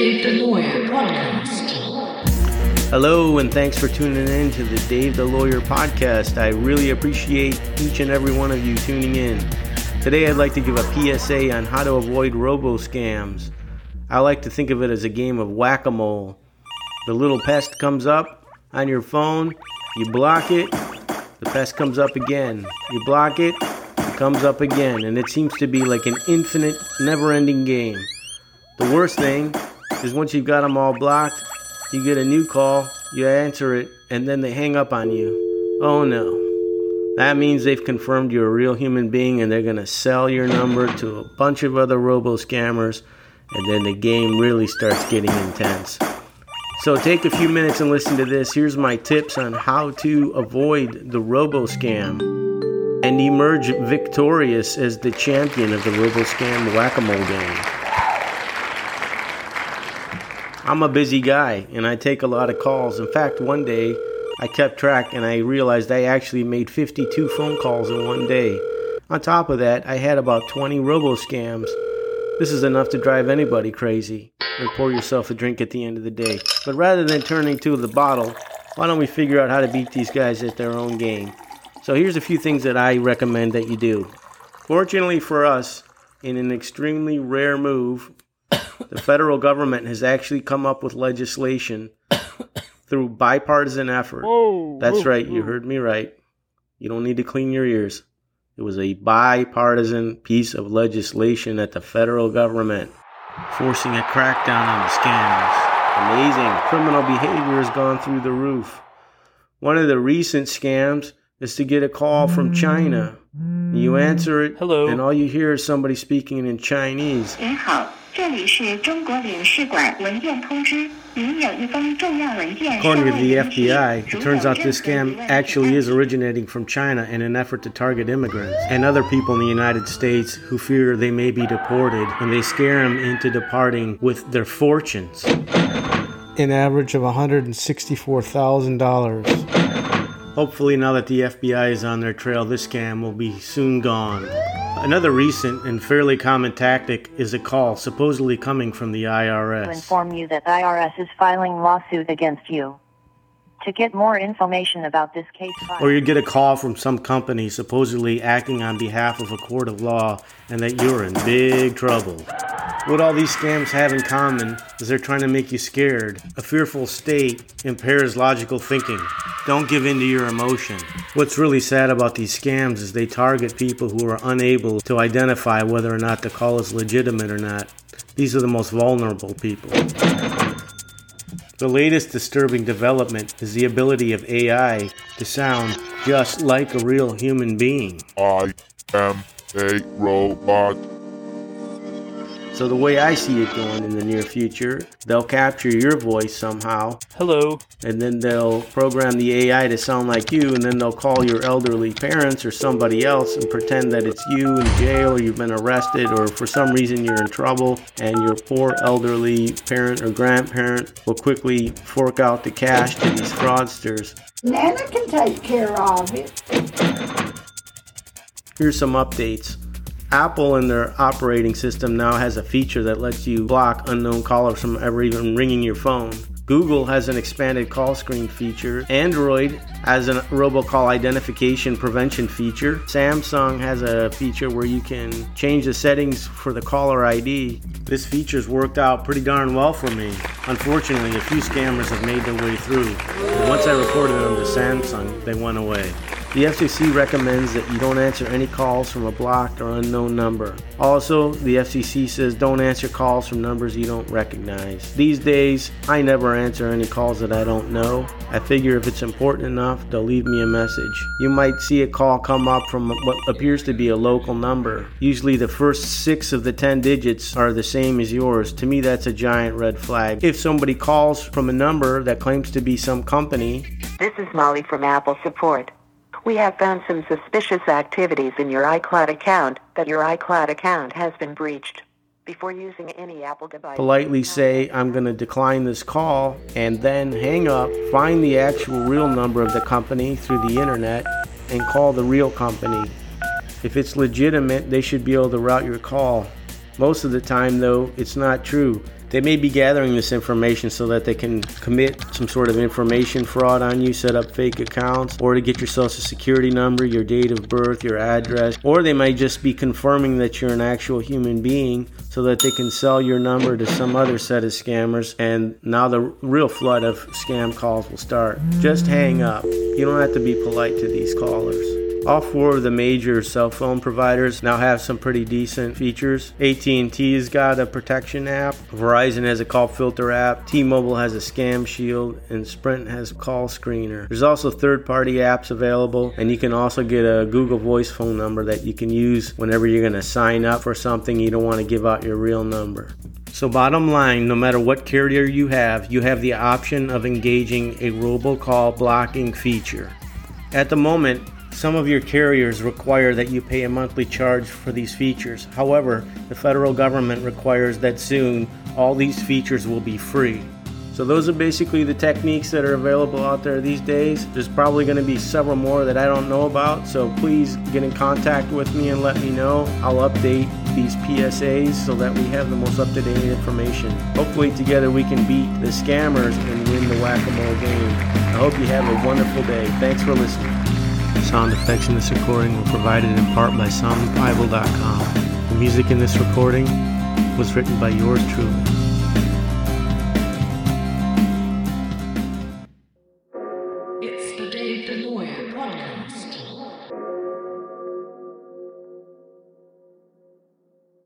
Dave the Lawyer Podcast. Hello, and thanks for tuning in to the Dave the Lawyer Podcast. I really appreciate each and every one of you tuning in. Today, I'd like to give a PSA on how to avoid robo scams. I like to think of it as a game of whack a mole. The little pest comes up on your phone, you block it, the pest comes up again. You block it, it comes up again, and it seems to be like an infinite, never ending game. The worst thing is once you've got them all blocked, you get a new call, you answer it, and then they hang up on you. Oh no. That means they've confirmed you're a real human being and they're going to sell your number to a bunch of other robo scammers, and then the game really starts getting intense. So take a few minutes and listen to this. Here's my tips on how to avoid the robo scam and emerge victorious as the champion of the robo scam whack a mole game. I'm a busy guy and I take a lot of calls. In fact, one day I kept track and I realized I actually made 52 phone calls in one day. On top of that, I had about 20 robo scams. This is enough to drive anybody crazy or pour yourself a drink at the end of the day. But rather than turning to the bottle, why don't we figure out how to beat these guys at their own game? So here's a few things that I recommend that you do. Fortunately for us, in an extremely rare move, the federal government has actually come up with legislation through bipartisan effort. Whoa, That's whoa, right, you heard me right. You don't need to clean your ears. It was a bipartisan piece of legislation at the federal government forcing a crackdown on the scams. Amazing. Criminal behavior has gone through the roof. One of the recent scams is to get a call from China. You answer it, Hello. and all you hear is somebody speaking in Chinese. 您好，这里是中国领事馆文件通知，您有一封重要文件尚 According to 未 the 领取 FBI, 如 it 有 turns out 任 this 何疑 scam 问 actually 请 is originating from China in an effort to target immigrants and other people in the United States who fear they may be deported, and they scare them into departing with their fortunes. An average of $164,000. Hopefully, now that the FBI is on their trail, this scam will be soon gone. Another recent and fairly common tactic is a call supposedly coming from the IRS. to inform you that IRS is filing lawsuit against you. To get more information about this case file, Or you get a call from some company supposedly acting on behalf of a court of law and that you're in big trouble. What all these scams have in common is they're trying to make you scared. A fearful state impairs logical thinking. Don't give in to your emotion. What's really sad about these scams is they target people who are unable to identify whether or not the call is legitimate or not. These are the most vulnerable people. The latest disturbing development is the ability of AI to sound just like a real human being. I am a robot. So, the way I see it going in the near future, they'll capture your voice somehow, Hello. and then they'll program the AI to sound like you, and then they'll call your elderly parents or somebody else and pretend that it's you in jail, or you've been arrested, or for some reason you're in trouble, and your poor elderly parent or grandparent will quickly fork out the cash to these fraudsters. Nana can take care of it. Here's some updates. Apple in their operating system now has a feature that lets you block unknown callers from ever even ringing your phone. Google has an expanded call screen feature. Android has a robocall identification prevention feature. Samsung has a feature where you can change the settings for the caller ID. This feature's worked out pretty darn well for me. Unfortunately, a few scammers have made their way through. Once I reported them to Samsung, they went away. The FCC recommends that you don't answer any calls from a blocked or unknown number. Also, the FCC says don't answer calls from numbers you don't recognize. These days, I never answer any calls that I don't know. I figure if it's important enough, they'll leave me a message. You might see a call come up from what appears to be a local number. Usually, the first six of the 10 digits are the same as yours. To me, that's a giant red flag. If somebody calls from a number that claims to be some company, This is Molly from Apple Support. We have found some suspicious activities in your iCloud account that your iCloud account has been breached. Before using any Apple device, politely say, I'm going to decline this call, and then hang up, find the actual real number of the company through the internet, and call the real company. If it's legitimate, they should be able to route your call. Most of the time, though, it's not true. They may be gathering this information so that they can commit some sort of information fraud on you, set up fake accounts, or to get your social security number, your date of birth, your address, or they might just be confirming that you're an actual human being so that they can sell your number to some other set of scammers and now the real flood of scam calls will start. Just hang up. You don't have to be polite to these callers. All four of the major cell phone providers now have some pretty decent features. AT&T's got a protection app, Verizon has a call filter app, T-Mobile has a scam shield, and Sprint has call screener. There's also third-party apps available, and you can also get a Google Voice phone number that you can use whenever you're going to sign up for something you don't want to give out your real number. So, bottom line, no matter what carrier you have, you have the option of engaging a robocall blocking feature. At the moment, some of your carriers require that you pay a monthly charge for these features. However, the federal government requires that soon all these features will be free. So, those are basically the techniques that are available out there these days. There's probably going to be several more that I don't know about, so please get in contact with me and let me know. I'll update these PSAs so that we have the most up to date information. Hopefully, together we can beat the scammers and win the whack a mole game. I hope you have a wonderful day. Thanks for listening. Sound effects in this recording were provided in part by SoundBible.com. The music in this recording was written by yours truly.